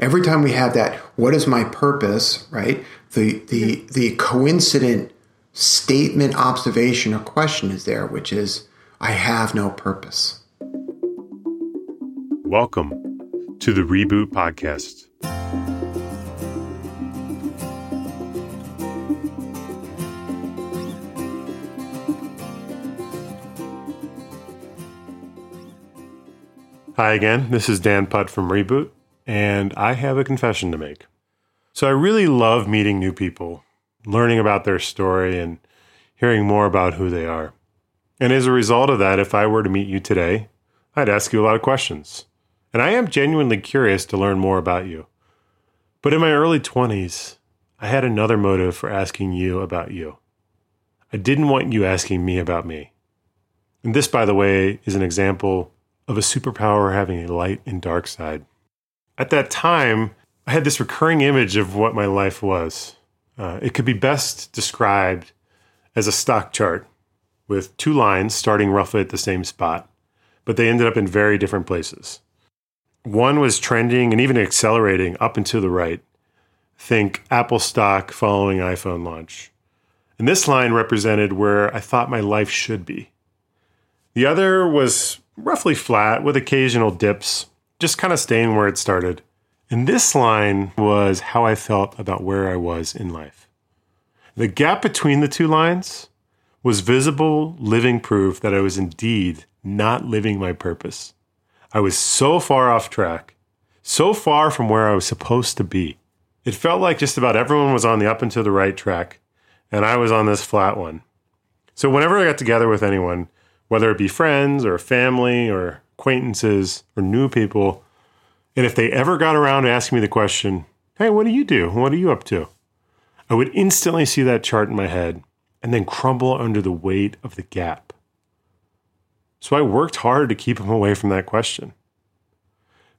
Every time we have that, what is my purpose, right? The the the coincident statement, observation, or question is there, which is I have no purpose. Welcome to the Reboot Podcast. Hi again, this is Dan Putt from Reboot, and I have a confession to make. So, I really love meeting new people, learning about their story, and hearing more about who they are. And as a result of that, if I were to meet you today, I'd ask you a lot of questions. And I am genuinely curious to learn more about you. But in my early 20s, I had another motive for asking you about you. I didn't want you asking me about me. And this, by the way, is an example of a superpower having a light and dark side. At that time, I had this recurring image of what my life was. Uh, it could be best described as a stock chart with two lines starting roughly at the same spot, but they ended up in very different places. One was trending and even accelerating up and to the right. Think Apple stock following iPhone launch. And this line represented where I thought my life should be. The other was roughly flat with occasional dips, just kind of staying where it started. And this line was how I felt about where I was in life. The gap between the two lines was visible, living proof that I was indeed not living my purpose. I was so far off track, so far from where I was supposed to be. It felt like just about everyone was on the up and to the right track, and I was on this flat one. So, whenever I got together with anyone, whether it be friends or family or acquaintances or new people. And if they ever got around to asking me the question, hey, what do you do? What are you up to? I would instantly see that chart in my head and then crumble under the weight of the gap. So I worked hard to keep them away from that question.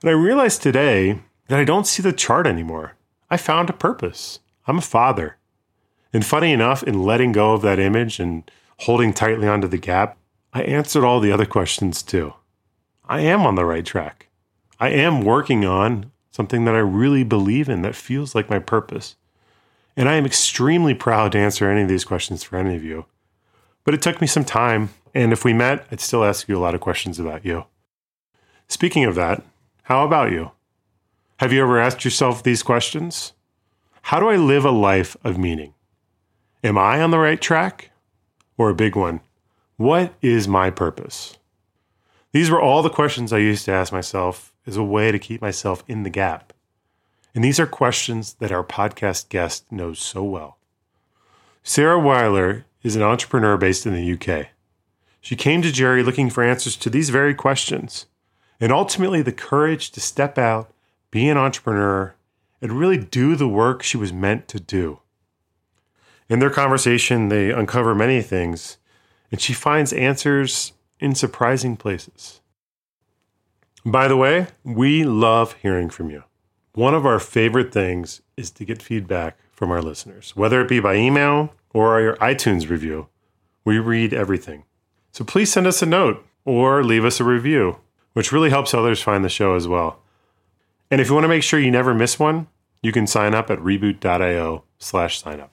And I realized today that I don't see the chart anymore. I found a purpose. I'm a father. And funny enough, in letting go of that image and holding tightly onto the gap, I answered all the other questions too. I am on the right track. I am working on something that I really believe in that feels like my purpose. And I am extremely proud to answer any of these questions for any of you. But it took me some time, and if we met, I'd still ask you a lot of questions about you. Speaking of that, how about you? Have you ever asked yourself these questions? How do I live a life of meaning? Am I on the right track? Or a big one, what is my purpose? These were all the questions I used to ask myself as a way to keep myself in the gap. And these are questions that our podcast guest knows so well. Sarah Weiler is an entrepreneur based in the UK. She came to Jerry looking for answers to these very questions and ultimately the courage to step out, be an entrepreneur, and really do the work she was meant to do. In their conversation, they uncover many things and she finds answers in surprising places. By the way, we love hearing from you. One of our favorite things is to get feedback from our listeners, whether it be by email or your iTunes review. We read everything. So please send us a note or leave us a review, which really helps others find the show as well. And if you want to make sure you never miss one, you can sign up at reboot.io slash sign up.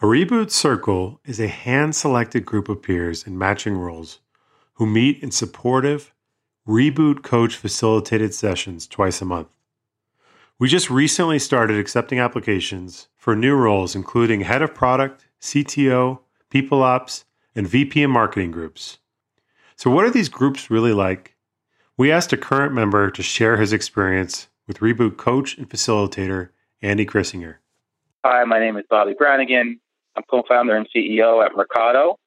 A reboot circle is a hand selected group of peers in matching roles who meet in supportive, reboot coach facilitated sessions twice a month. We just recently started accepting applications for new roles, including head of product, CTO, people ops, and VP and marketing groups. So, what are these groups really like? We asked a current member to share his experience with Reboot coach and facilitator Andy Crissinger. Hi, my name is Bobby Brannigan. I'm co-founder and CEO at Mercado.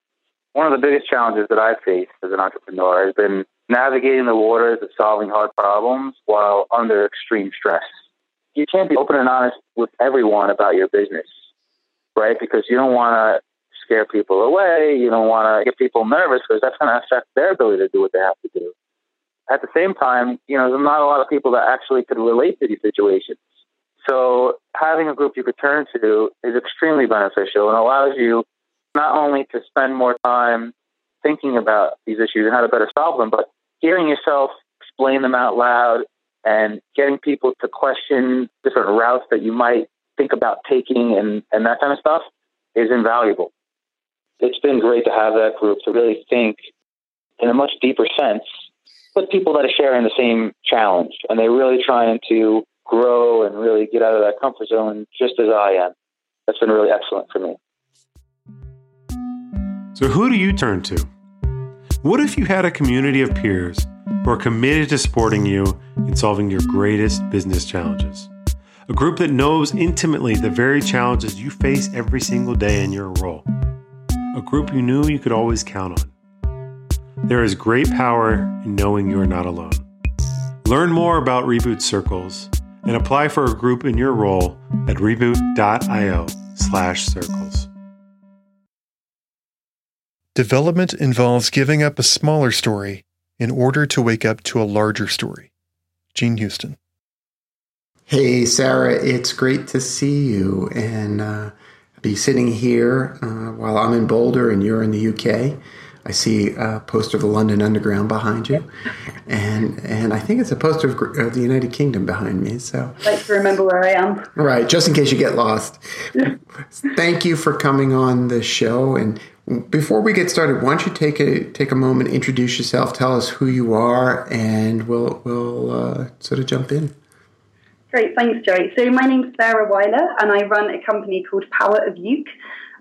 One of the biggest challenges that I've faced as an entrepreneur has been navigating the waters of solving hard problems while under extreme stress. You can't be open and honest with everyone about your business, right? Because you don't want to scare people away. You don't want to get people nervous because that's going to affect their ability to do what they have to do. At the same time, you know, there's not a lot of people that actually could relate to these situations. So having a group you could turn to is extremely beneficial and allows you not only to spend more time thinking about these issues and how to better solve them, but hearing yourself explain them out loud and getting people to question different routes that you might think about taking and, and that kind of stuff is invaluable. It's been great to have that group to really think in a much deeper sense with people that are sharing the same challenge and they're really trying to grow and really get out of that comfort zone just as I am. That's been really excellent for me. So, who do you turn to? What if you had a community of peers who are committed to supporting you in solving your greatest business challenges? A group that knows intimately the very challenges you face every single day in your role. A group you knew you could always count on. There is great power in knowing you are not alone. Learn more about Reboot Circles and apply for a group in your role at reboot.io slash circles. Development involves giving up a smaller story in order to wake up to a larger story. Jean Houston. Hey, Sarah, it's great to see you and uh, be sitting here uh, while I'm in Boulder and you're in the UK. I see a poster of the London Underground behind you, and and I think it's a poster of, of the United Kingdom behind me. So like to remember where I am. Right, just in case you get lost. Thank you for coming on the show. And before we get started, why don't you take a take a moment, introduce yourself, tell us who you are, and we'll we'll uh, sort of jump in. Great, thanks, Joey. So my name's Sarah Weiler, and I run a company called Power of Uke.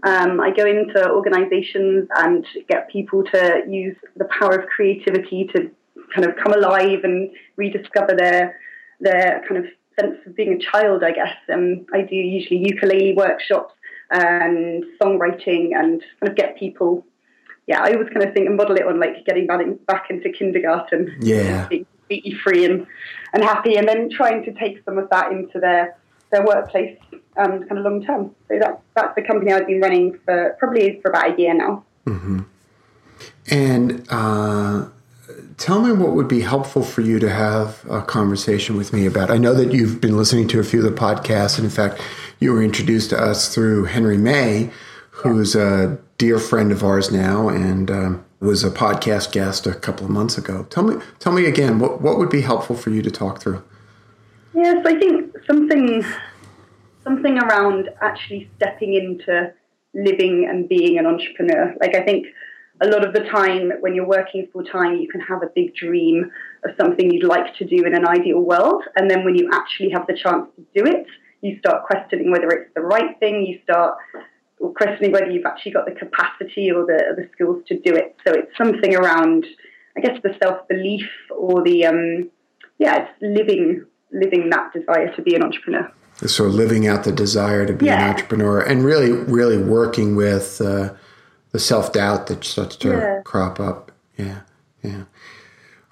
Um, I go into organizations and get people to use the power of creativity to kind of come alive and rediscover their their kind of sense of being a child, I guess. Um, I do usually ukulele workshops and songwriting and kind of get people. Yeah, I always kind of think and model it on like getting back, into kindergarten. Yeah. Being completely free and, and happy, and then trying to take some of that into their their workplace um, kind of long term. So that's that's the company I've been running for probably for about a year now. Mm-hmm. And uh, tell me what would be helpful for you to have a conversation with me about. I know that you've been listening to a few of the podcasts, and in fact, you were introduced to us through Henry May, who's a dear friend of ours now, and um, was a podcast guest a couple of months ago. Tell me, tell me again, what what would be helpful for you to talk through? Yes, I think something something around actually stepping into living and being an entrepreneur. Like I think a lot of the time when you're working full time, you can have a big dream of something you'd like to do in an ideal world, and then when you actually have the chance to do it, you start questioning whether it's the right thing. You start questioning whether you've actually got the capacity or the the skills to do it. So it's something around, I guess, the self belief or the um, yeah, it's living living that desire to be an entrepreneur. So living out the desire to be yeah. an entrepreneur and really, really working with uh, the self doubt that starts to yeah. crop up. Yeah, yeah.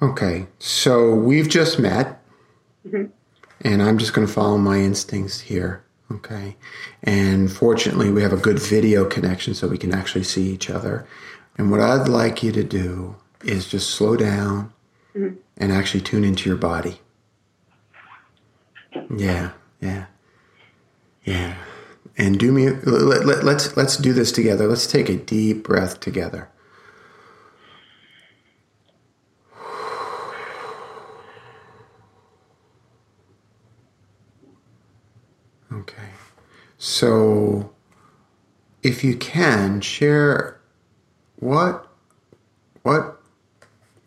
Okay, so we've just met, mm-hmm. and I'm just going to follow my instincts here. Okay, and fortunately, we have a good video connection so we can actually see each other. And what I'd like you to do is just slow down mm-hmm. and actually tune into your body. Yeah, yeah, yeah. And do me. Let, let, let's let's do this together. Let's take a deep breath together. Okay. So, if you can share what what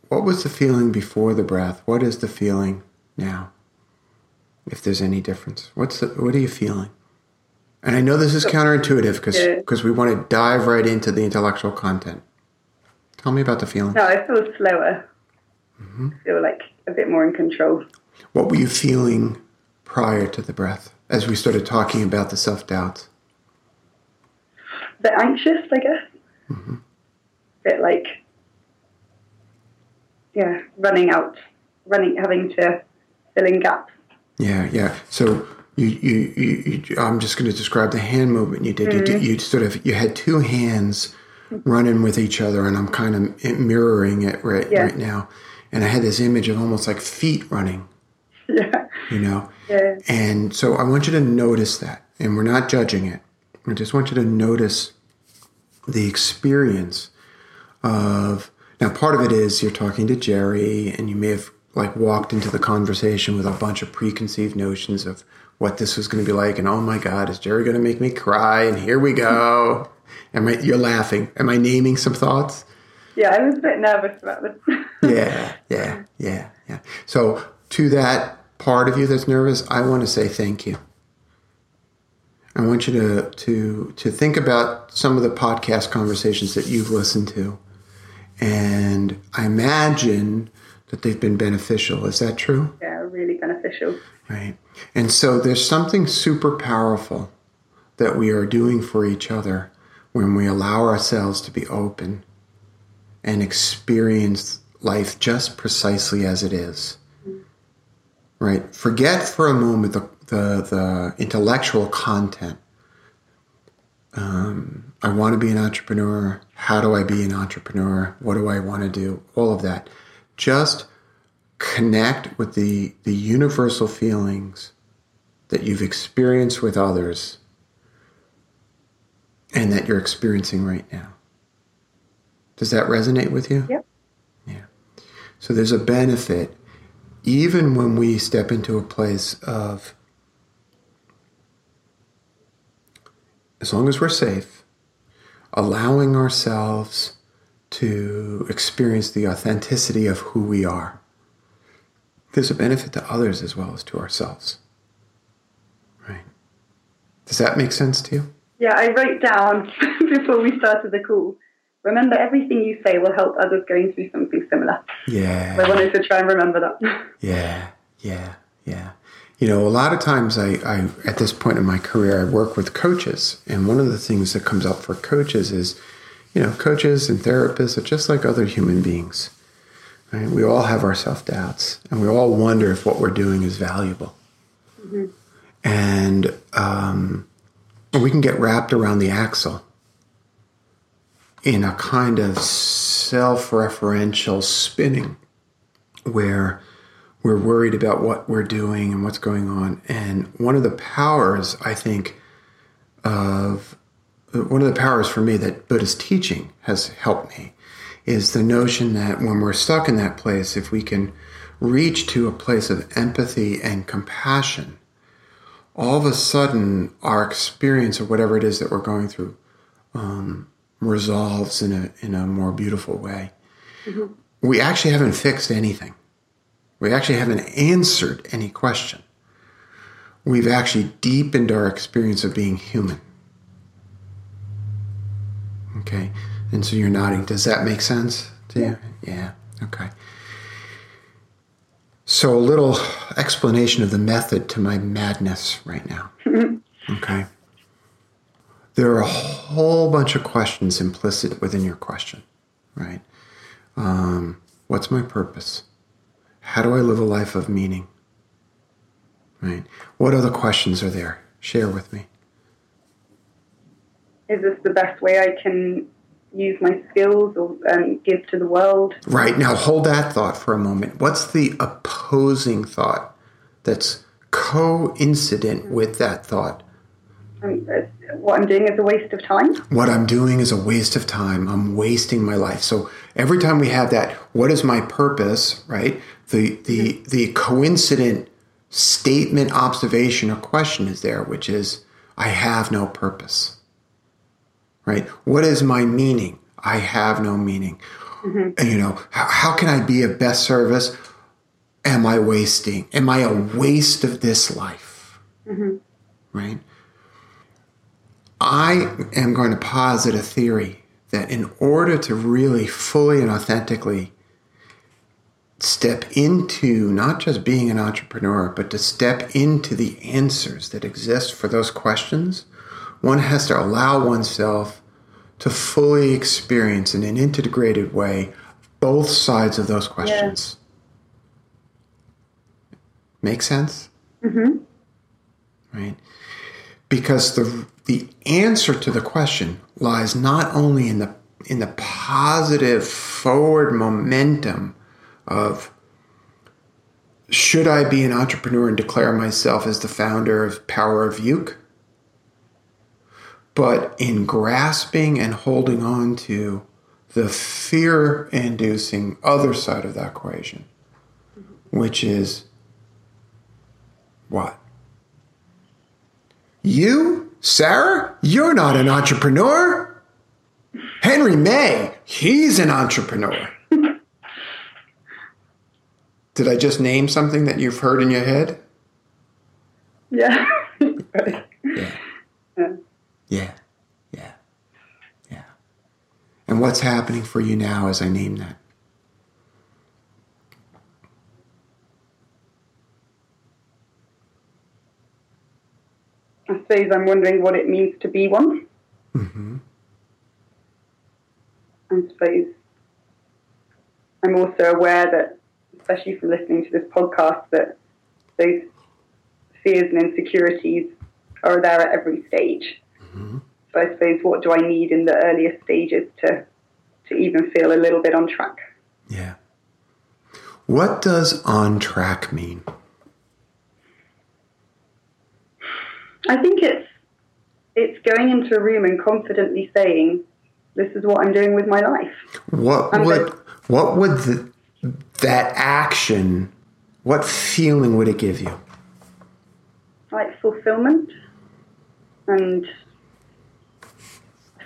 what was the feeling before the breath? What is the feeling now? If there's any difference. What's the, what are you feeling? And I know this is counterintuitive because because we want to dive right into the intellectual content. Tell me about the feeling. No, I feel slower. Mm-hmm. I feel like a bit more in control. What were you feeling prior to the breath as we started talking about the self doubts? A bit anxious, I guess. Mm-hmm. A bit like, yeah, running out, running, having to fill in gaps. Yeah, yeah. So you, you, you, you I'm just going to describe the hand movement you did. Mm-hmm. You, you sort of you had two hands running with each other, and I'm kind of mirroring it right yeah. right now. And I had this image of almost like feet running. Yeah. You know. Yeah. And so I want you to notice that, and we're not judging it. I just want you to notice the experience of now part of it is you're talking to Jerry and you may have like walked into the conversation with a bunch of preconceived notions of what this was going to be like and oh my god is Jerry going to make me cry and here we go. Am I you're laughing. Am I naming some thoughts? Yeah, I was a bit nervous about this. yeah, yeah, yeah, yeah. So to that part of you that's nervous, I want to say thank you. I want you to to to think about some of the podcast conversations that you've listened to, and I imagine that they've been beneficial. Is that true? Yeah, really beneficial. Right, and so there's something super powerful that we are doing for each other when we allow ourselves to be open and experience life just precisely as it is. Right? Forget for a moment the the, the intellectual content. Um, I want to be an entrepreneur. How do I be an entrepreneur? What do I want to do? All of that. Just connect with the, the universal feelings that you've experienced with others and that you're experiencing right now. Does that resonate with you? Yep. Yeah. So there's a benefit even when we step into a place of as long as we're safe, allowing ourselves to experience the authenticity of who we are. There's a benefit to others as well as to ourselves. Right. Does that make sense to you? Yeah, I wrote down before we started the call. Remember, everything you say will help others going through something similar. Yeah. I wanted to try and remember that. yeah, yeah, yeah. You know, a lot of times I, I, at this point in my career, I work with coaches. And one of the things that comes up for coaches is, you know, coaches and therapists are just like other human beings. Right? We all have our self doubts and we all wonder if what we're doing is valuable. Mm-hmm. And um, we can get wrapped around the axle in a kind of self referential spinning where we're worried about what we're doing and what's going on. And one of the powers, I think, of one of the powers for me that Buddhist teaching has helped me is the notion that when we're stuck in that place, if we can reach to a place of empathy and compassion, all of a sudden our experience of whatever it is that we're going through um, resolves in a in a more beautiful way. Mm-hmm. We actually haven't fixed anything. We actually haven't answered any question. We've actually deepened our experience of being human. Okay. And so you're nodding. Does that make sense to you? Yeah. Okay. So, a little explanation of the method to my madness right now. Okay. There are a whole bunch of questions implicit within your question, right? Um, what's my purpose? How do I live a life of meaning? Right? What other questions are there? Share with me. Is this the best way I can use my skills or um, give to the world? Right. Now hold that thought for a moment. What's the opposing thought that's coincident with that thought? Um, what I'm doing is a waste of time. What I'm doing is a waste of time. I'm wasting my life. So every time we have that, what is my purpose, right? The the the coincident statement, observation, or question is there, which is I have no purpose. Right? What is my meaning? I have no meaning. Mm-hmm. And, you know, how, how can I be of best service? Am I wasting? Am I a waste of this life? Mm-hmm. Right? I am going to posit a theory that in order to really fully and authentically step into not just being an entrepreneur, but to step into the answers that exist for those questions, one has to allow oneself to fully experience in an integrated way both sides of those questions. Yeah. Make sense? Mm-hmm. Right? Because the the answer to the question lies not only in the in the positive forward momentum of should I be an entrepreneur and declare myself as the founder of Power of Uke, but in grasping and holding on to the fear inducing other side of that equation, which is what? You, Sarah, you're not an entrepreneur. Henry May, he's an entrepreneur. Did I just name something that you've heard in your head? Yeah. Yeah. Yeah. Yeah. And what's happening for you now as I name that? I suppose I'm wondering what it means to be one. Mm-hmm. I suppose I'm also aware that, especially from listening to this podcast, that those fears and insecurities are there at every stage. Mm-hmm. So I suppose what do I need in the earlier stages to to even feel a little bit on track? Yeah. What does on track mean? I think it's it's going into a room and confidently saying, "This is what I'm doing with my life." What I'm would good. what would the, that action? What feeling would it give you? Like fulfillment and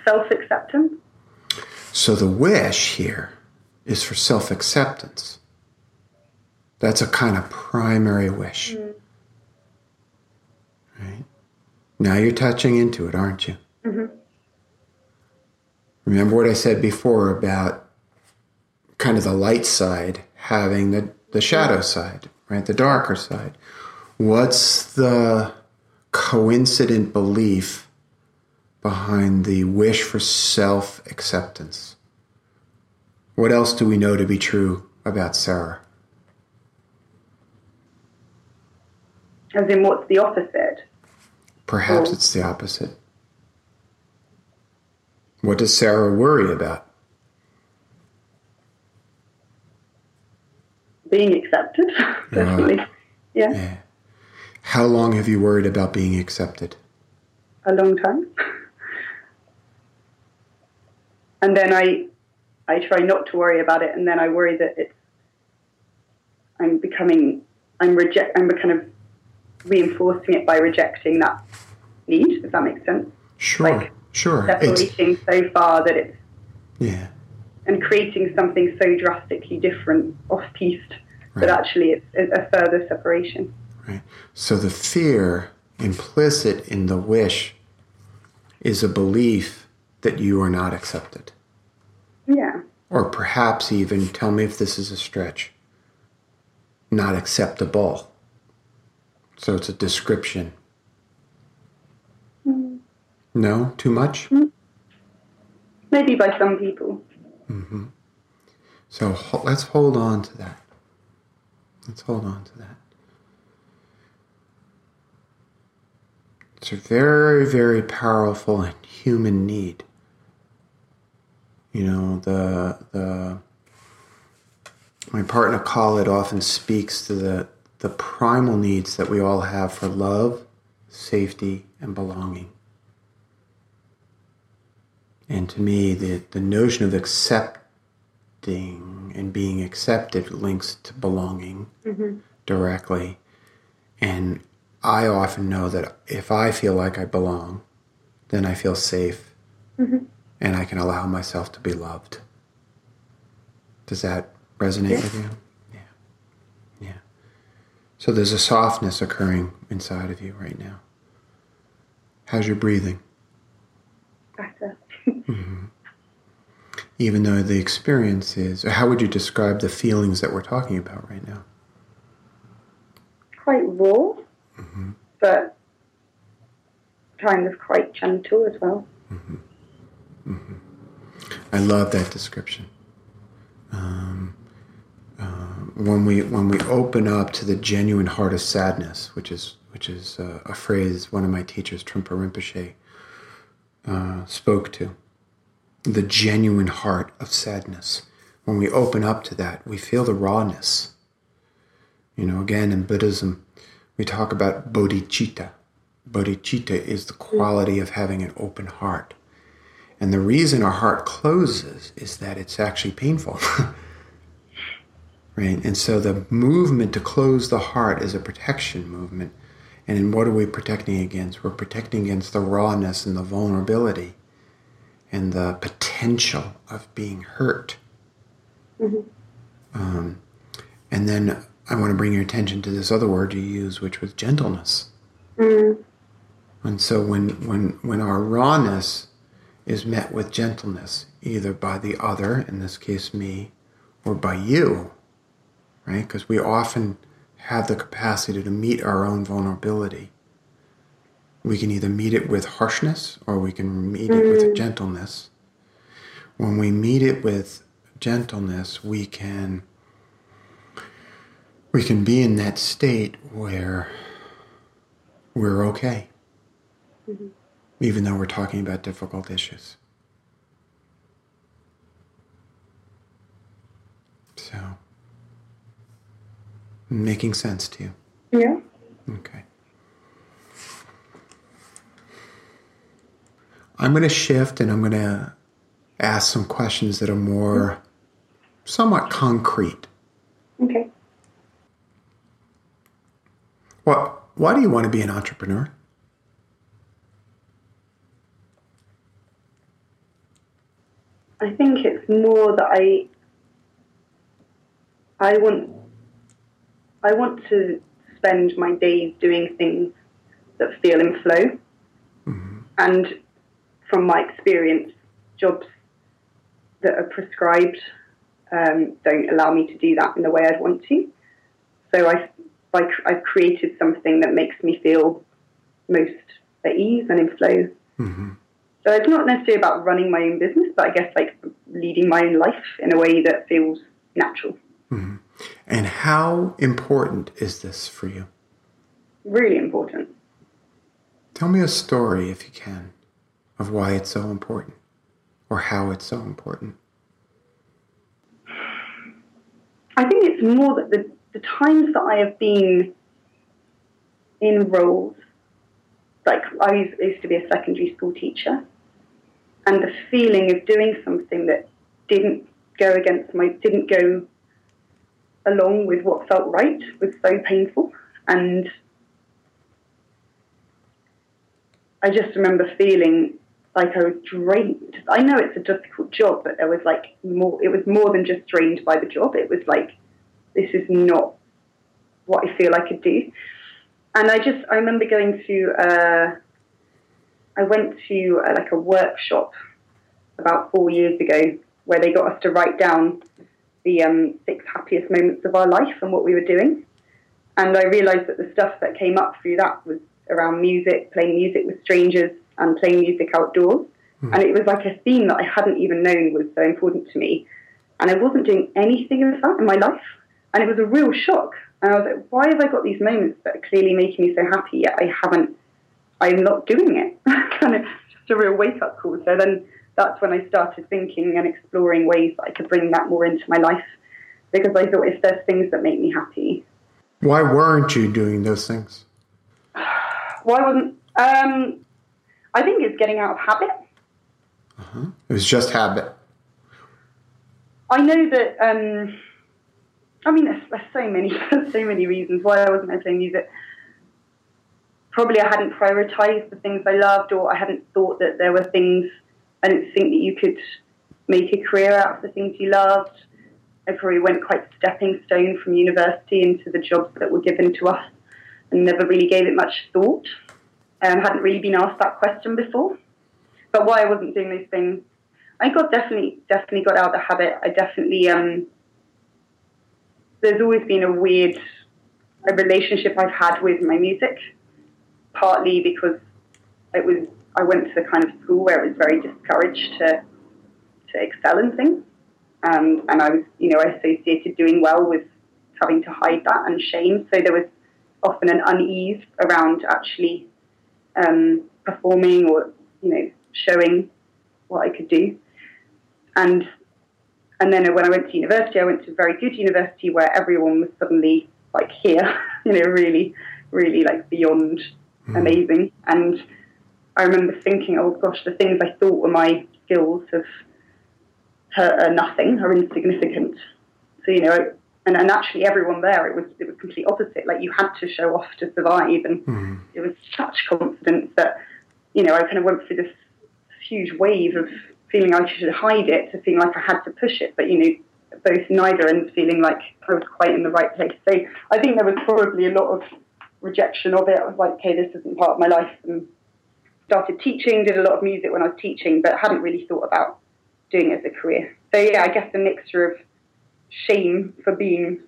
self acceptance. So the wish here is for self acceptance. That's a kind of primary wish. Right? Now you're touching into it, aren't you? Mhm. Remember what I said before about kind of the light side having the, the shadow side, right? The darker side. What's the coincident belief behind the wish for self acceptance? What else do we know to be true about Sarah? As in, what's the opposite? Perhaps it's the opposite. What does Sarah worry about? Being accepted, definitely. Ah. Yeah, Yeah. How long have you worried about being accepted? a long time. And then I, I try not to worry about it, and then I worry that it's. I'm becoming. I'm reject. I'm kind of reinforcing it by rejecting that need. If that makes sense. Sure, Like, sure. It's, Separating so far that it's yeah, and creating something so drastically different off piste Right. that actually it's it's a further separation. right. So the fear implicit in the wish is a belief that you are not accepted. Yeah. Or perhaps even, tell me if this is a stretch, not acceptable. So it's a description. Mm-hmm. No? Too much? Mm-hmm. Maybe by some people. Mm-hmm. So ho- let's hold on to that. Let's hold on to that. It's a very, very powerful and human need. You know, the the my partner Khalid often speaks to the the primal needs that we all have for love, safety, and belonging. And to me, the, the notion of accepting and being accepted links to belonging mm-hmm. directly. And I often know that if I feel like I belong, then I feel safe mm-hmm. And I can allow myself to be loved. Does that resonate with you? Yeah. Yeah. So there's a softness occurring inside of you right now. How's your breathing? Better. Mm-hmm. Even though the experience is, or how would you describe the feelings that we're talking about right now? Quite raw, mm-hmm. but kind of quite gentle as well. Mm-hmm. I love that description. Um, uh, when we when we open up to the genuine heart of sadness, which is which is uh, a phrase one of my teachers, Trungpa Rinpoche, uh, spoke to, the genuine heart of sadness. When we open up to that, we feel the rawness. You know, again in Buddhism, we talk about bodhicitta. Bodhicitta is the quality of having an open heart. And the reason our heart closes is that it's actually painful. right? And so the movement to close the heart is a protection movement. And what are we protecting against? We're protecting against the rawness and the vulnerability and the potential of being hurt. Mm-hmm. Um, and then I want to bring your attention to this other word you use, which was gentleness. Mm. And so when, when, when our rawness is met with gentleness, either by the other, in this case me, or by you, right? Because we often have the capacity to meet our own vulnerability. We can either meet it with harshness or we can meet it with mm. gentleness. When we meet it with gentleness, we can we can be in that state where we're okay, mm-hmm. Even though we're talking about difficult issues. So, making sense to you? Yeah. Okay. I'm going to shift and I'm going to ask some questions that are more mm-hmm. somewhat concrete. Okay. What, why do you want to be an entrepreneur? I think it's more that I I want I want to spend my days doing things that feel in flow. Mm-hmm. And from my experience, jobs that are prescribed um, don't allow me to do that in the way I'd want to. So I like I've created something that makes me feel most at ease and in flow. Mm-hmm. So it's not necessarily about running my own business, but I guess like leading my own life in a way that feels natural. Mm-hmm. And how important is this for you? Really important. Tell me a story, if you can, of why it's so important or how it's so important. I think it's more that the the times that I have been in roles, like I used, used to be a secondary school teacher, and the feeling of doing something that didn't go against my, didn't go along with what felt right was so painful. And I just remember feeling like I was drained. I know it's a difficult job, but there was like more, it was more than just drained by the job. It was like this is not what I feel I could do. And I just, I remember going to, uh, I went to uh, like a workshop about four years ago where they got us to write down the um, six happiest moments of our life and what we were doing. And I realised that the stuff that came up through that was around music, playing music with strangers, and playing music outdoors. Mm. And it was like a theme that I hadn't even known was so important to me. And I wasn't doing anything of that in my life. And it was a real shock. And I was like, why have I got these moments that are clearly making me so happy, yet I haven't, I'm not doing it? kind of just a real wake up call. So then that's when I started thinking and exploring ways that I could bring that more into my life because I thought if there's things that make me happy. Why weren't you doing those things? Why wasn't, um, I think it's getting out of habit. Uh-huh. It was just habit. I know that, um, I mean, there's, there's so many, so many reasons why I wasn't playing music. Probably I hadn't prioritized the things I loved, or I hadn't thought that there were things. I didn't think that you could make a career out of the things you loved. I probably went quite stepping stone from university into the jobs that were given to us, and never really gave it much thought. Um, hadn't really been asked that question before. But why I wasn't doing those things, I got definitely definitely got out of the habit. I definitely um, there's always been a weird a relationship I've had with my music, partly because it was I went to the kind of school where it was very discouraged to to excel in things, um, and I was you know I associated doing well with having to hide that and shame. So there was often an unease around actually um, performing or you know showing what I could do, and and then when I went to university, I went to a very good university where everyone was suddenly like here, you know, really, really like beyond mm. amazing. And I remember thinking, oh gosh, the things I thought were my skills have are nothing, are insignificant. So you know, and, and actually everyone there, it was it was complete opposite. Like you had to show off to survive, and mm. it was such confidence that you know I kind of went through this huge wave of feeling I should hide it to feeling like I had to push it, but you know both neither and feeling like I was quite in the right place. So I think there was probably a lot of rejection of it. I was like, okay, this isn't part of my life, and started teaching, did a lot of music when I was teaching, but hadn't really thought about doing it as a career. So yeah, I guess a mixture of shame for being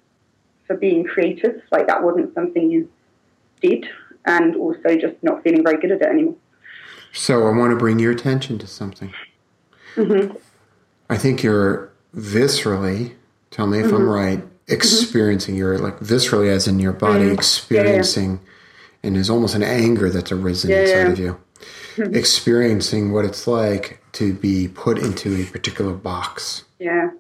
for being creative, like that wasn't something you did, and also just not feeling very good at it anymore. So I want to bring your attention to something. Mm-hmm. I think you're viscerally, tell me if mm-hmm. I'm right, experiencing mm-hmm. your like viscerally as in your body mm-hmm. experiencing yeah, yeah. and there's almost an anger that's arisen yeah, inside of you. Mm-hmm. Experiencing what it's like to be put into a particular box. Yeah.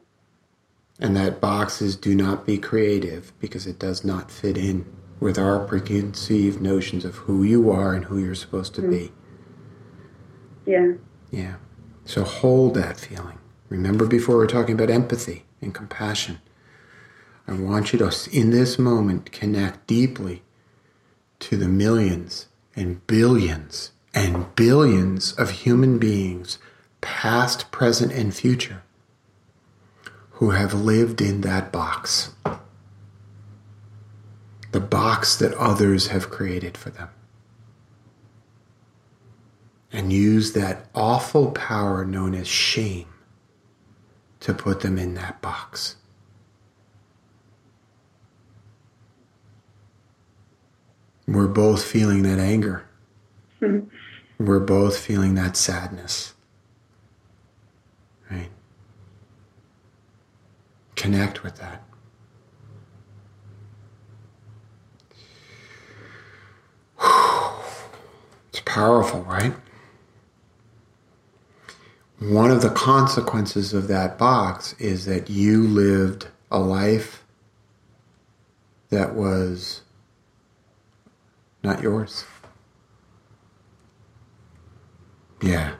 And that boxes do not be creative because it does not fit in with our preconceived notions of who you are and who you're supposed to be. Yeah. Yeah. So hold that feeling. Remember before we are talking about empathy and compassion. I want you to, in this moment, connect deeply to the millions and billions and billions of human beings, past, present, and future, who have lived in that box. The box that others have created for them. And use that awful power known as shame to put them in that box. We're both feeling that anger. Mm-hmm. We're both feeling that sadness. Right? Connect with that. It's powerful, right? One of the consequences of that box is that you lived a life that was not yours. Yeah.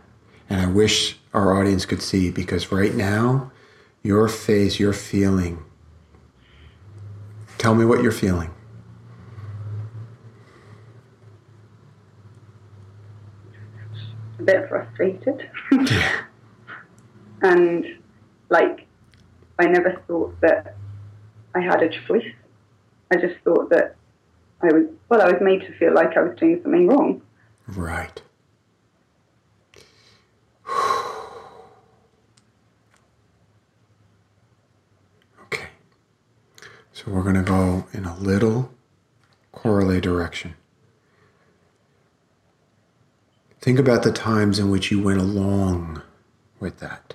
And I wish our audience could see because right now, your face, your feeling. Tell me what you're feeling. A bit frustrated. yeah. And like, I never thought that I had a choice. I just thought that I was, well, I was made to feel like I was doing something wrong. Right. okay. So we're going to go in a little correlate direction. Think about the times in which you went along with that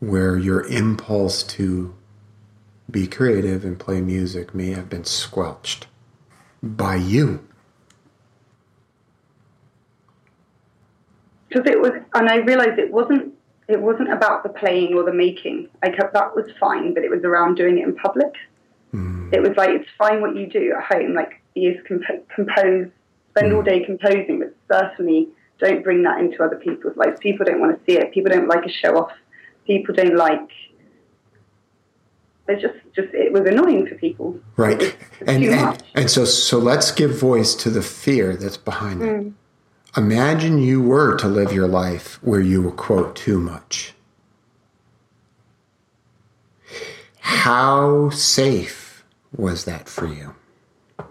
where your impulse to be creative and play music may have been squelched by you. Because it was, and I realized it wasn't. It wasn't about the playing or the making. I kept that was fine, but it was around doing it in public. Mm. It was like it's fine what you do at home, like be comp- compose, spend mm. all day composing, but certainly don't bring that into other people's lives. People don't want to see it. People don't like a show off people don't like it's just just it was annoying for people. Right. And, and, and so so let's give voice to the fear that's behind mm. it imagine you were to live your life where you were quote too much. How safe was that for you?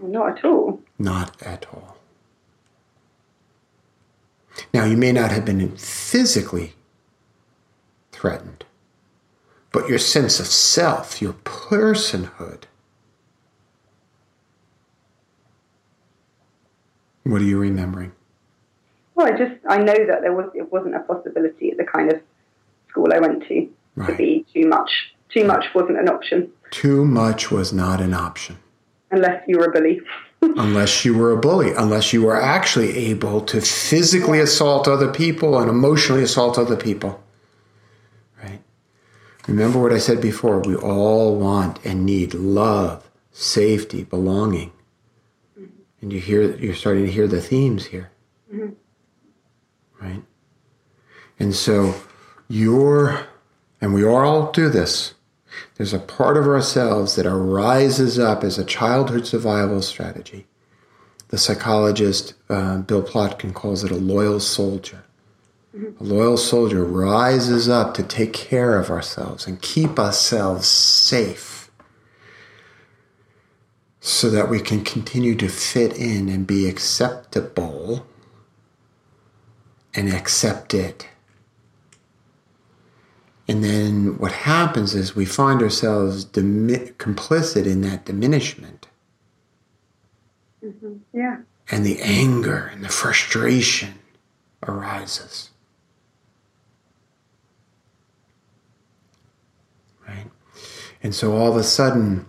Not at all. Not at all. Now you may not have been physically threatened. But your sense of self, your personhood, what are you remembering? Well, I just I know that there was it wasn't a possibility at the kind of school I went to right. to be too much. Too much wasn't an option. Too much was not an option. Unless you were a bully. unless you were a bully, unless you were actually able to physically assault other people and emotionally assault other people. Remember what I said before we all want and need love, safety, belonging. And you hear you're starting to hear the themes here. Mm-hmm. Right? And so you're, and we all do this, there's a part of ourselves that arises up as a childhood survival strategy. The psychologist uh, Bill Plotkin calls it a loyal soldier. A loyal soldier rises up to take care of ourselves and keep ourselves safe so that we can continue to fit in and be acceptable and accept it. And then what happens is we find ourselves dimi- complicit in that diminishment. Mm-hmm. Yeah. And the anger and the frustration arises. Right? And so all of a sudden,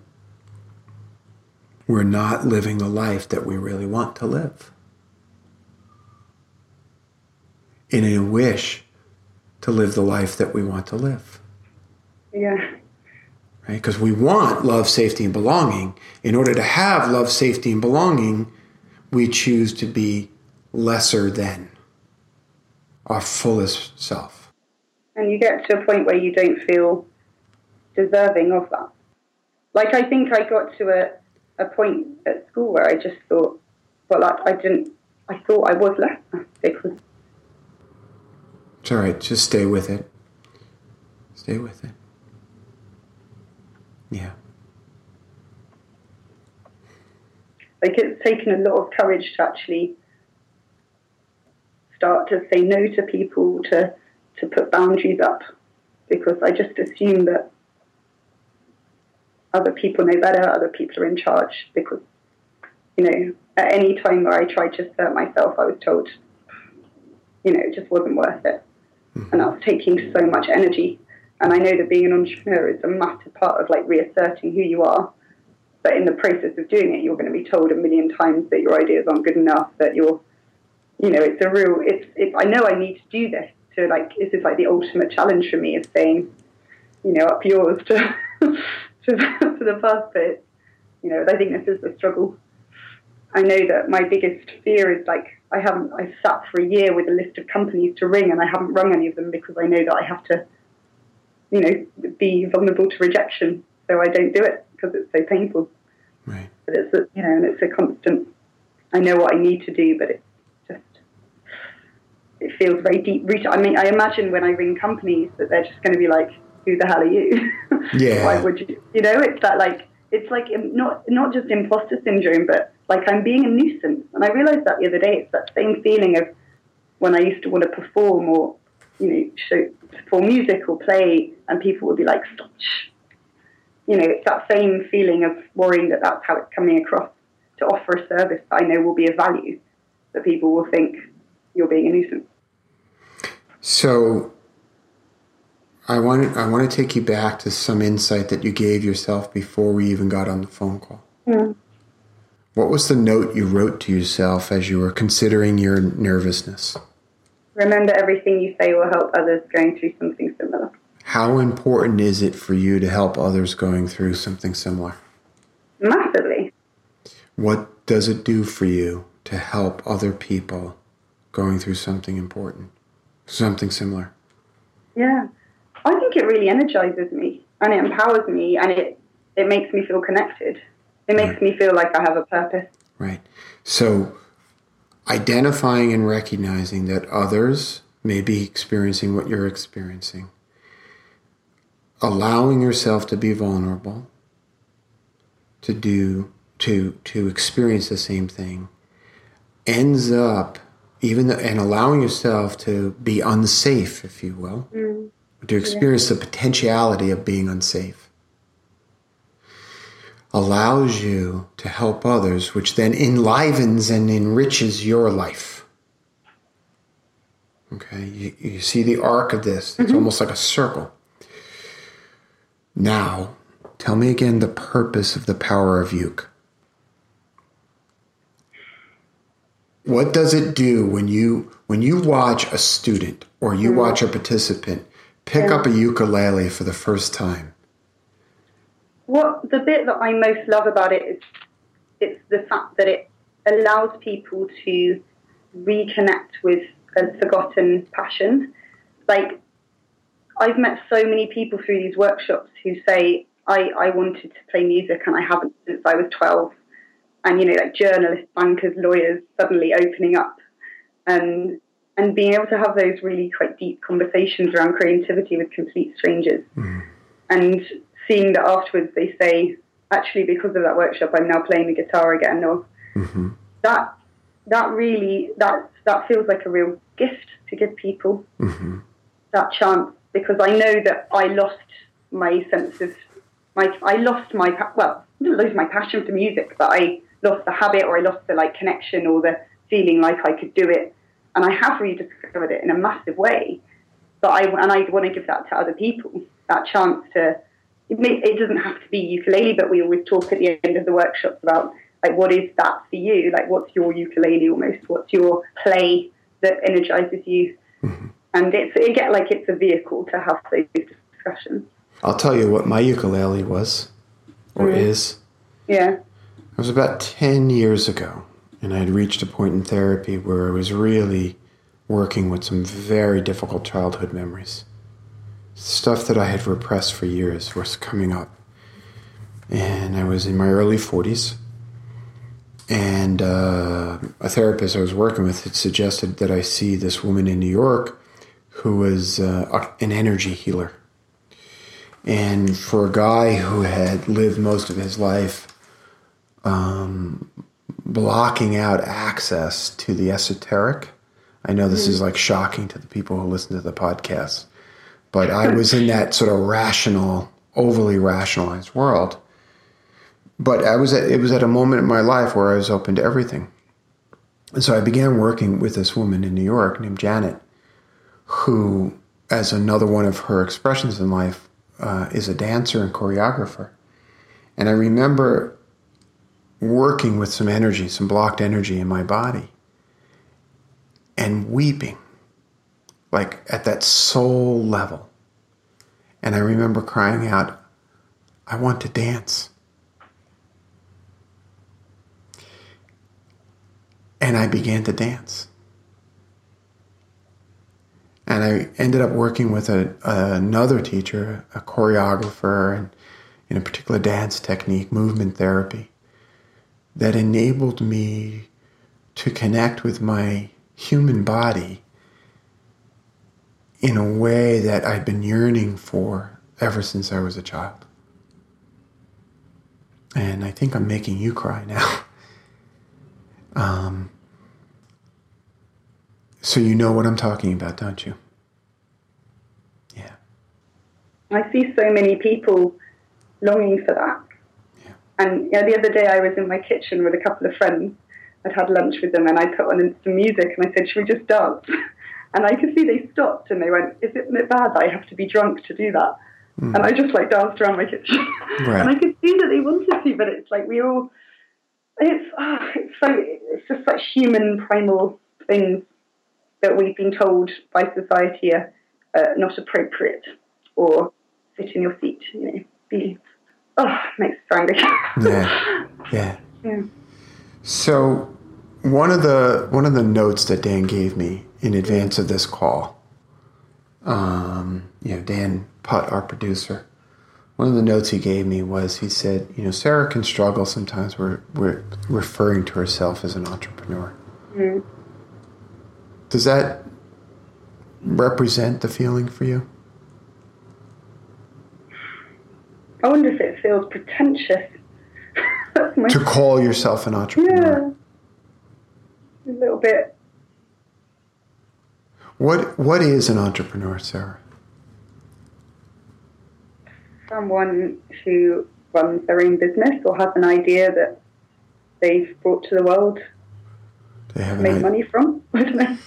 we're not living the life that we really want to live. In a wish to live the life that we want to live. Yeah. Right? Because we want love, safety, and belonging. In order to have love, safety, and belonging, we choose to be lesser than our fullest self. And you get to a point where you don't feel deserving of that. Like, I think I got to a, a point at school where I just thought, well, I, I didn't, I thought I was less because it's all right. Just stay with it. Stay with it. Yeah. Like it's taken a lot of courage to actually start to say no to people, to to put boundaries up, because I just assume that other people know better, other people are in charge. Because you know, at any time where I tried to assert myself, I was told, you know, it just wasn't worth it mm-hmm. and that's taking so much energy. And I know that being an entrepreneur is a massive part of like reasserting who you are. But in the process of doing it, you're going to be told a million times that your ideas aren't good enough. That you're, you know, it's a real. It's. it's I know I need to do this to like. This is like the ultimate challenge for me is saying, you know, up yours to to, to the first bit. You know, I think this is the struggle. I know that my biggest fear is like I haven't. I've sat for a year with a list of companies to ring, and I haven't rung any of them because I know that I have to, you know, be vulnerable to rejection. So I don't do it because it's so painful. Right. But it's a, you know, and it's a constant. I know what I need to do, but it's just it feels very deep rooted. I mean, I imagine when I ring companies that they're just going to be like, "Who the hell are you? Yeah. Why would you? You know, it's that like it's like um, not not just imposter syndrome, but like I'm being a nuisance. And I realized that the other day. It's that same feeling of when I used to want to perform or you know show, perform music or play, and people would be like, "Stop." You know, it's that same feeling of worrying that that's how it's coming across to offer a service that I know will be of value, that people will think you're being a nuisance. So I want I want to take you back to some insight that you gave yourself before we even got on the phone call. Mm. What was the note you wrote to yourself as you were considering your nervousness? Remember, everything you say will help others going through something similar. How important is it for you to help others going through something similar? Massively. What does it do for you to help other people going through something important, something similar? Yeah. I think it really energizes me and it empowers me and it, it makes me feel connected. It makes right. me feel like I have a purpose. Right. So identifying and recognizing that others may be experiencing what you're experiencing, allowing yourself to be vulnerable, to do to to experience the same thing, ends up even the, and allowing yourself to be unsafe, if you will. Mm to experience the potentiality of being unsafe allows you to help others, which then enlivens and enriches your life. Okay, you, you see the arc of this, it's mm-hmm. almost like a circle. Now, tell me again the purpose of the power of uke. What does it do when you when you watch a student or you mm-hmm. watch a participant pick up a ukulele for the first time? What the bit that I most love about it is it's the fact that it allows people to reconnect with a forgotten passion like I've met so many people through these workshops who say, I, I wanted to play music and I haven't since I was 12. And, you know, like journalists, bankers, lawyers suddenly opening up and, and being able to have those really quite deep conversations around creativity with complete strangers. Mm. And seeing that afterwards they say, actually, because of that workshop, I'm now playing the guitar again. Or mm-hmm. that, that really, that, that feels like a real gift to give people mm-hmm. that chance because I know that I lost my sense of my I lost my well I didn't lose my passion for music, but I lost the habit or I lost the like connection or the feeling like I could do it, and I have rediscovered it in a massive way. But I and I want to give that to other people that chance to. It, may, it doesn't have to be ukulele, but we always talk at the end of the workshops about like what is that for you? Like what's your ukulele almost? What's your play that energizes you? Mm-hmm. And it's it get like it's a vehicle to have those discussions. I'll tell you what my ukulele was, or mm. is. Yeah. It was about 10 years ago, and I had reached a point in therapy where I was really working with some very difficult childhood memories. Stuff that I had repressed for years was coming up. And I was in my early 40s, and uh, a therapist I was working with had suggested that I see this woman in New York who was uh, an energy healer and for a guy who had lived most of his life um, blocking out access to the esoteric, I know this is like shocking to the people who listen to the podcast, but I was in that sort of rational, overly rationalized world. But I was at, it was at a moment in my life where I was open to everything. And so I began working with this woman in New York named Janet, who, as another one of her expressions in life, uh, is a dancer and choreographer. And I remember working with some energy, some blocked energy in my body, and weeping, like at that soul level. And I remember crying out, I want to dance. And I began to dance and I ended up working with a, another teacher, a choreographer, and in a particular dance technique, movement therapy, that enabled me to connect with my human body in a way that I'd been yearning for ever since I was a child. And I think I'm making you cry now. um, so you know what I'm talking about, don't you? Yeah. I see so many people longing for that. And you know, the other day I was in my kitchen with a couple of friends. I'd had lunch with them and I put on some music and I said, should we just dance? And I could see they stopped and they went, Isn't it bad that I have to be drunk to do that? Mm. And I just like danced around my kitchen. Right. and I could see that they wanted to, but it's like we all, it's, oh, it's so, it's just such human primal things that we've been told by society are uh, not appropriate or sit in your seat, you know, be, oh, makes for angry. yeah, yeah. Yeah. So one of the one of the notes that Dan gave me in advance of this call, um, you know, Dan Putt, our producer, one of the notes he gave me was he said, you know, Sarah can struggle sometimes with, with referring to herself as an entrepreneur. Mm. Does that represent the feeling for you? I wonder if it feels pretentious. to call yourself an entrepreneur. Yeah. A little bit. What what is an entrepreneur, Sarah? Someone who runs their own business or has an idea that they've brought to the world they have made money from. I don't know.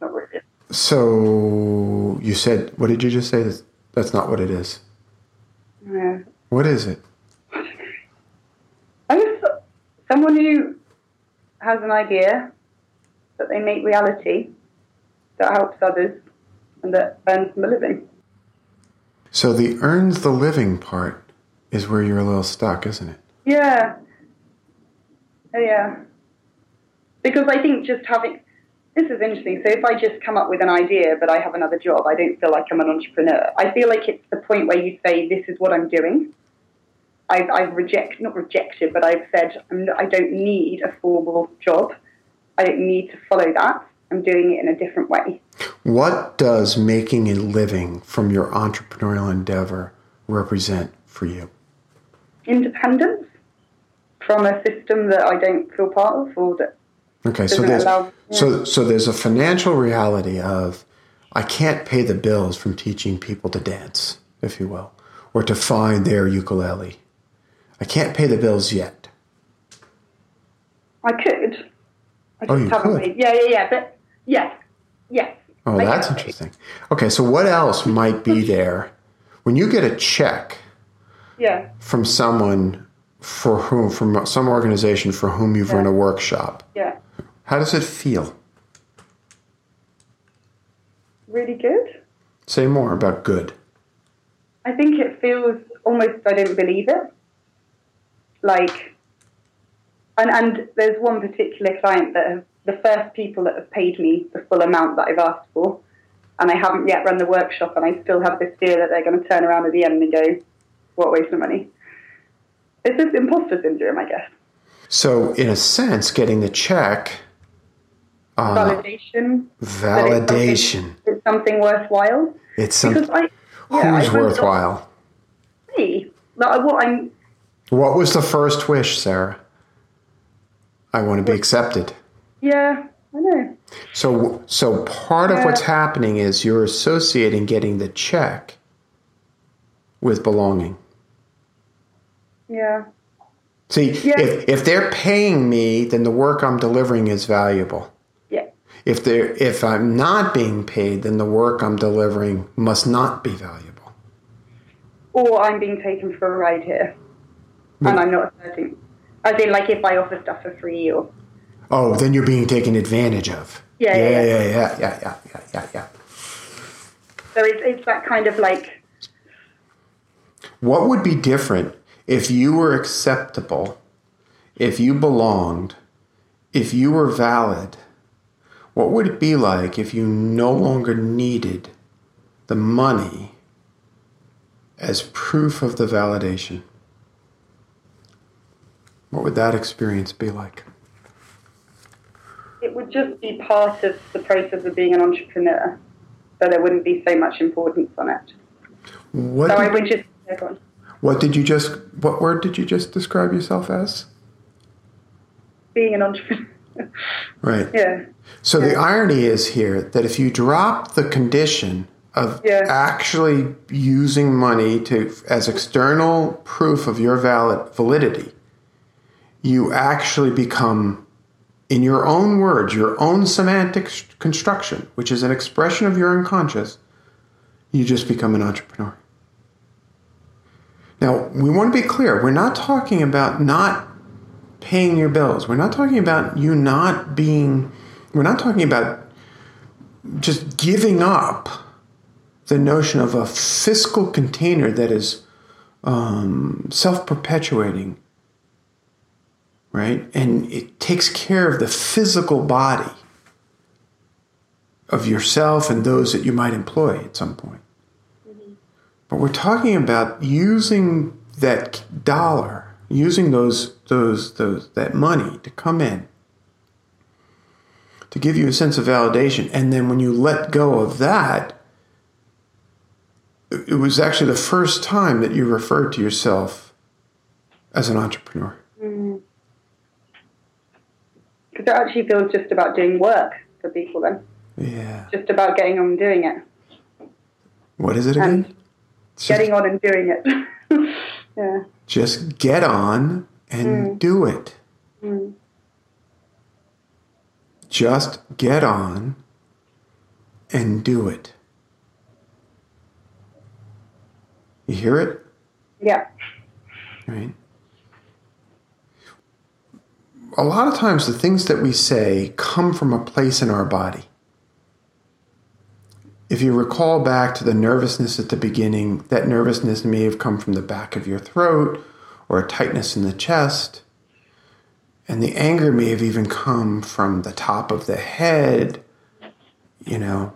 not what it is. So you said, what did you just say? That's not what it is. Yeah. What is it? I guess someone who has an idea that they make reality that helps others and that earns them a living. So the earns the living part is where you're a little stuck, isn't it? Yeah. Oh, yeah because I think just having this is interesting. So if I just come up with an idea, but I have another job, I don't feel like I'm an entrepreneur. I feel like it's the point where you say, "This is what I'm doing." I've, I've reject not rejected, but I've said I'm I don't need a formal job. I don't need to follow that. I'm doing it in a different way. What does making a living from your entrepreneurial endeavor represent for you? Independence from a system that I don't feel part of or that Okay, so there's allow, yeah. so so there's a financial reality of I can't pay the bills from teaching people to dance, if you will, or to find their ukulele. I can't pay the bills yet. I could. I oh, you could. Yeah, yeah, yeah. But yes, yes. Oh, I that's interesting. Okay, so what else might be there when you get a check? Yeah. From someone for whom, from some organization for whom you've yeah. run a workshop. Yeah. How does it feel? Really good. Say more about good. I think it feels almost I don't believe it. Like, and, and there's one particular client that have, the first people that have paid me the full amount that I've asked for, and I haven't yet run the workshop, and I still have this fear that they're going to turn around at the end and go, "What a waste of money." It's just imposter syndrome, I guess. So, in a sense, getting the check uh, validation. Validation. It's something, it's something, worthwhile. It's something. Yeah, who's worthwhile? Me. Like, what I'm. What was the first wish, Sarah? I want to be accepted. Yeah, I know. So, so part yeah. of what's happening is you're associating getting the check with belonging. Yeah. See, yeah. if if they're paying me, then the work I'm delivering is valuable. If there, if I'm not being paid, then the work I'm delivering must not be valuable. Or I'm being taken for a ride here, but, and I'm not asserting. As in, like if I offer stuff for free or. Oh, then you're being taken advantage of. Yeah, yeah, yeah, yeah, yeah, yeah, yeah, yeah. yeah, yeah. So it's it's that kind of like. What would be different if you were acceptable, if you belonged, if you were valid? What would it be like if you no longer needed the money as proof of the validation? What would that experience be like? It would just be part of the process of being an entrepreneur, so there wouldn't be so much importance on it. What so did, I would just. What did you just? What word did you just describe yourself as? Being an entrepreneur. right. Yeah. So yeah. the irony is here that if you drop the condition of yeah. actually using money to as external proof of your valid validity, you actually become in your own words, your own semantic construction, which is an expression of your unconscious, you just become an entrepreneur. Now, we want to be clear. We're not talking about not paying your bills. We're not talking about you not being, we're not talking about just giving up the notion of a fiscal container that is um, self perpetuating, right? And it takes care of the physical body of yourself and those that you might employ at some point. But we're talking about using that dollar using those those those that money to come in to give you a sense of validation and then when you let go of that it was actually the first time that you referred to yourself as an entrepreneur because mm-hmm. it actually feels just about doing work for people then yeah just about getting on and doing it what is it again and getting on and doing it yeah just get on and mm. do it. Mm. Just get on and do it. You hear it? Yeah. Right. A lot of times, the things that we say come from a place in our body. If you recall back to the nervousness at the beginning, that nervousness may have come from the back of your throat or a tightness in the chest. And the anger may have even come from the top of the head, you know.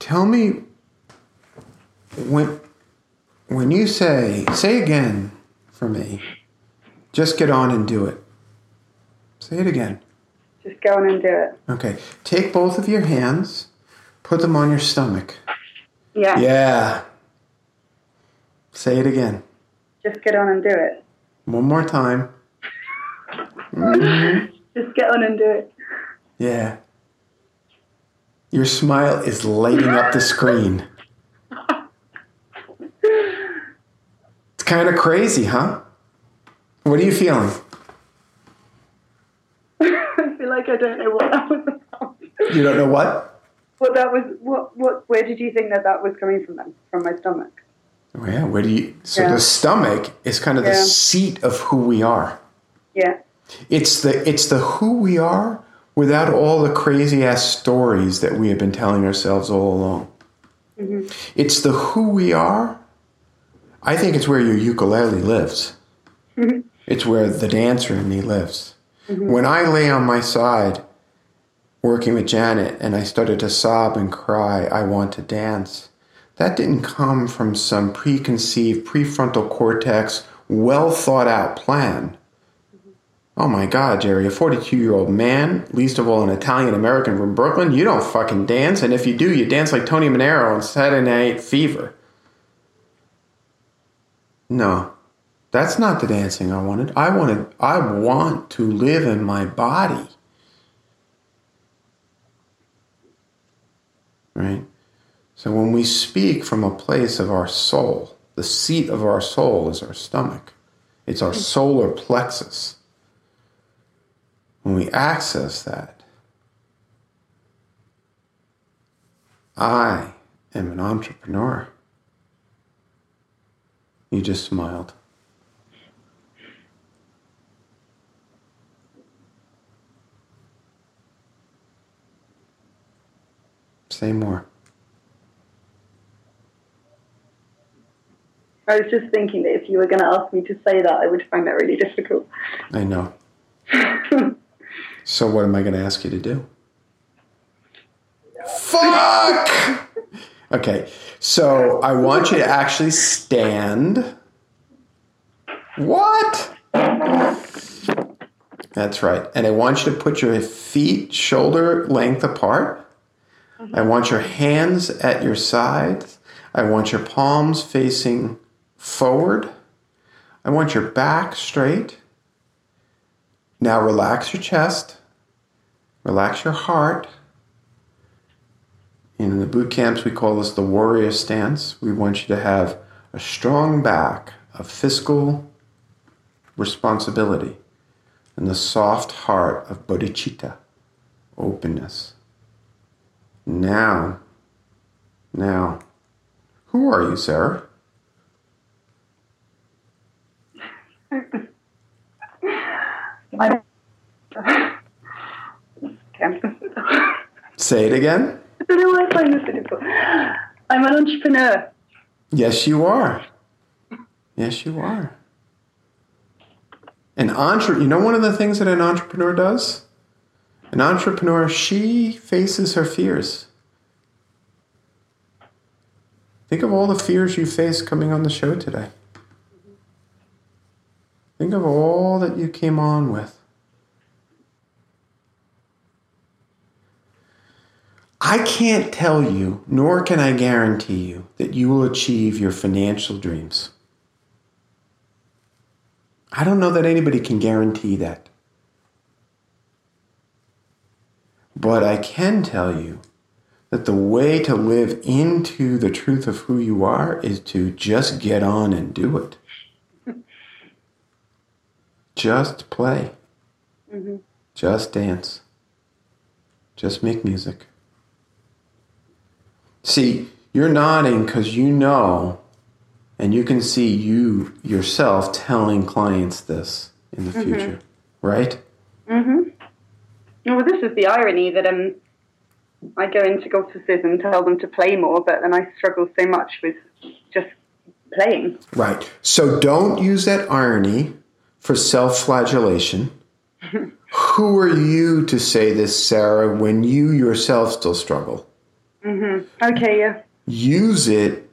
Tell me when when you say say again for me, just get on and do it. Say it again. Just go on and do it. Okay. Take both of your hands, put them on your stomach. Yeah. Yeah. Say it again. Just get on and do it. One more time. Just get on and do it. Yeah. Your smile is lighting up the screen. It's kind of crazy, huh? What are you feeling? I feel like I don't know what that was about. You don't know what? What that was? What? What? Where did you think that that was coming from? Then from my stomach. Oh, yeah. Where do you? So Yeah. the stomach is kind of the seat of who we are. Yeah. It's the it's the who we are without all the crazy ass stories that we have been telling ourselves all along. Mm-hmm. It's the who we are. I think it's where your ukulele lives. Mm-hmm. It's where the dancer in me lives. Mm-hmm. When I lay on my side working with Janet and I started to sob and cry, I want to dance. That didn't come from some preconceived prefrontal cortex, well thought out plan. Oh my God, Jerry, a 42 year old man, least of all an Italian American from Brooklyn, you don't fucking dance. And if you do, you dance like Tony Manero on Saturday Night Fever. No, that's not the dancing I wanted. I wanted, I want to live in my body. Right? So when we speak from a place of our soul, the seat of our soul is our stomach, it's our hmm. solar plexus when we access that, I am an entrepreneur. You just smiled. Say more. I was just thinking that if you were going to ask me to say that, I would find that really difficult. I know. so, what am I going to ask you to do? Fuck! Okay, so I want you to actually stand. What? That's right. And I want you to put your feet shoulder length apart. I want your hands at your sides. I want your palms facing forward. I want your back straight. Now relax your chest, relax your heart. In the boot camps, we call this the warrior stance. We want you to have a strong back of fiscal responsibility and the soft heart of bodhicitta, openness. Now, now, who are you, Sarah? Don't Say it again. I don't know why I find this difficult. I'm an entrepreneur. Yes, you are. Yes, you are. An entre- you know one of the things that an entrepreneur does? An entrepreneur, she faces her fears. Think of all the fears you faced coming on the show today. Think of all that you came on with. I can't tell you, nor can I guarantee you, that you will achieve your financial dreams. I don't know that anybody can guarantee that. But I can tell you that the way to live into the truth of who you are is to just get on and do it. Just play. Just dance. Just make music. See, you're nodding because you know, and you can see you yourself telling clients this in the future, right? Mm-hmm. Well, this is the irony that um, I go into offices and tell them to play more, but then I struggle so much with just playing. Right. So don't use that irony for self flagellation. Who are you to say this, Sarah, when you yourself still struggle? Mm-hmm. Okay, yeah. Use it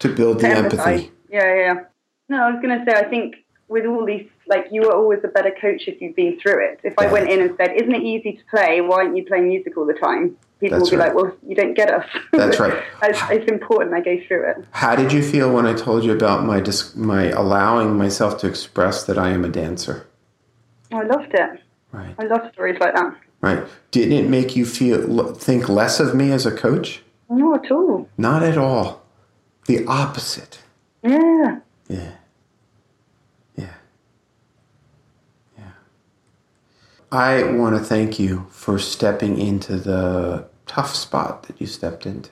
to build the empathy. Yeah, yeah. No, I was going to say, I think with all these, like, you are always a better coach if you've been through it. If I went in and said, Isn't it easy to play? Why aren't you playing music all the time? People That's will be right. like, Well, you don't get us. That's right. it's, it's, important I go through it. How did you feel when I told you about my, dis- my allowing myself to express that I am a dancer? I loved it. Right. I love stories like that. Right. Didn't it make you feel think less of me as a coach? Not at all. Not at all. The opposite. Yeah. Yeah. I want to thank you for stepping into the tough spot that you stepped into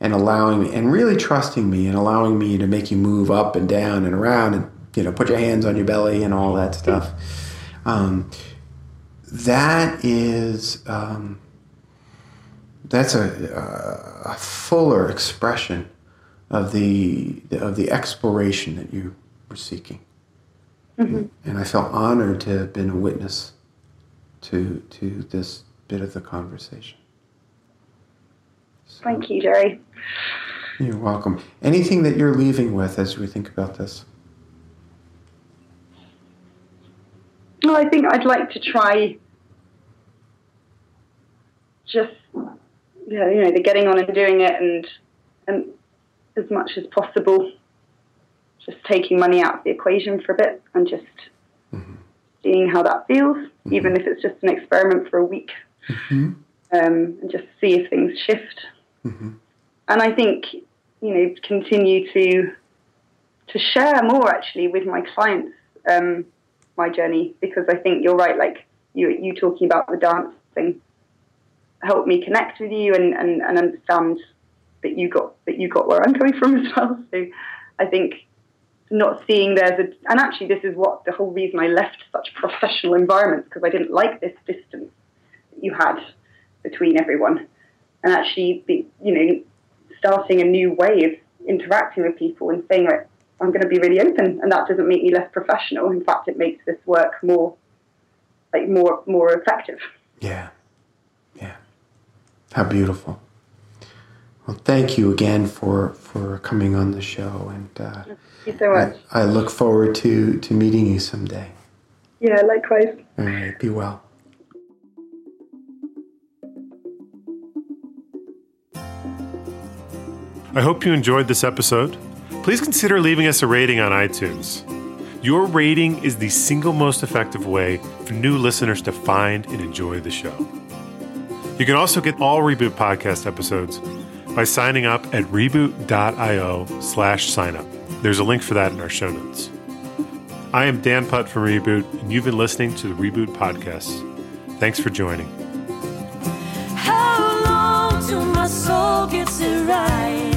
and allowing me and really trusting me and allowing me to make you move up and down and around and you know put your hands on your belly and all that stuff. Um, that is um, that's a, a, fuller expression of the of the exploration that you were seeking, mm-hmm. and I felt honored to have been a witness to to this bit of the conversation. So, Thank you, Jerry. You're welcome. Anything that you're leaving with as we think about this? Well, I think I'd like to try just yeah, you know, the getting on and doing it and and as much as possible just taking money out of the equation for a bit and just mm-hmm. Seeing how that feels, mm-hmm. even if it's just an experiment for a week. Mm-hmm. Um, and just see if things shift. Mm-hmm. And I think, you know, continue to to share more actually with my clients um, my journey because I think you're right. Like you, you talking about the dance thing helped me connect with you and, and, and understand that you got that you got where I'm coming from as well. So I think not seeing there's a and actually this is what the whole reason I left such professional environments because I didn't like this distance that you had between everyone and actually be, you know starting a new way of interacting with people and saying like I'm going to be really open, and that doesn't make me less professional. In fact, it makes this work more, like more more effective. Yeah, yeah. How beautiful. Well, thank you again for for coming on the show, and uh, thank you so much. I, I look forward to to meeting you someday. Yeah, likewise. All right. Be well. I hope you enjoyed this episode please consider leaving us a rating on iTunes. Your rating is the single most effective way for new listeners to find and enjoy the show. You can also get all Reboot podcast episodes by signing up at reboot.io slash signup. There's a link for that in our show notes. I am Dan Putt from Reboot, and you've been listening to the Reboot Podcast. Thanks for joining. How long till my soul gets it right?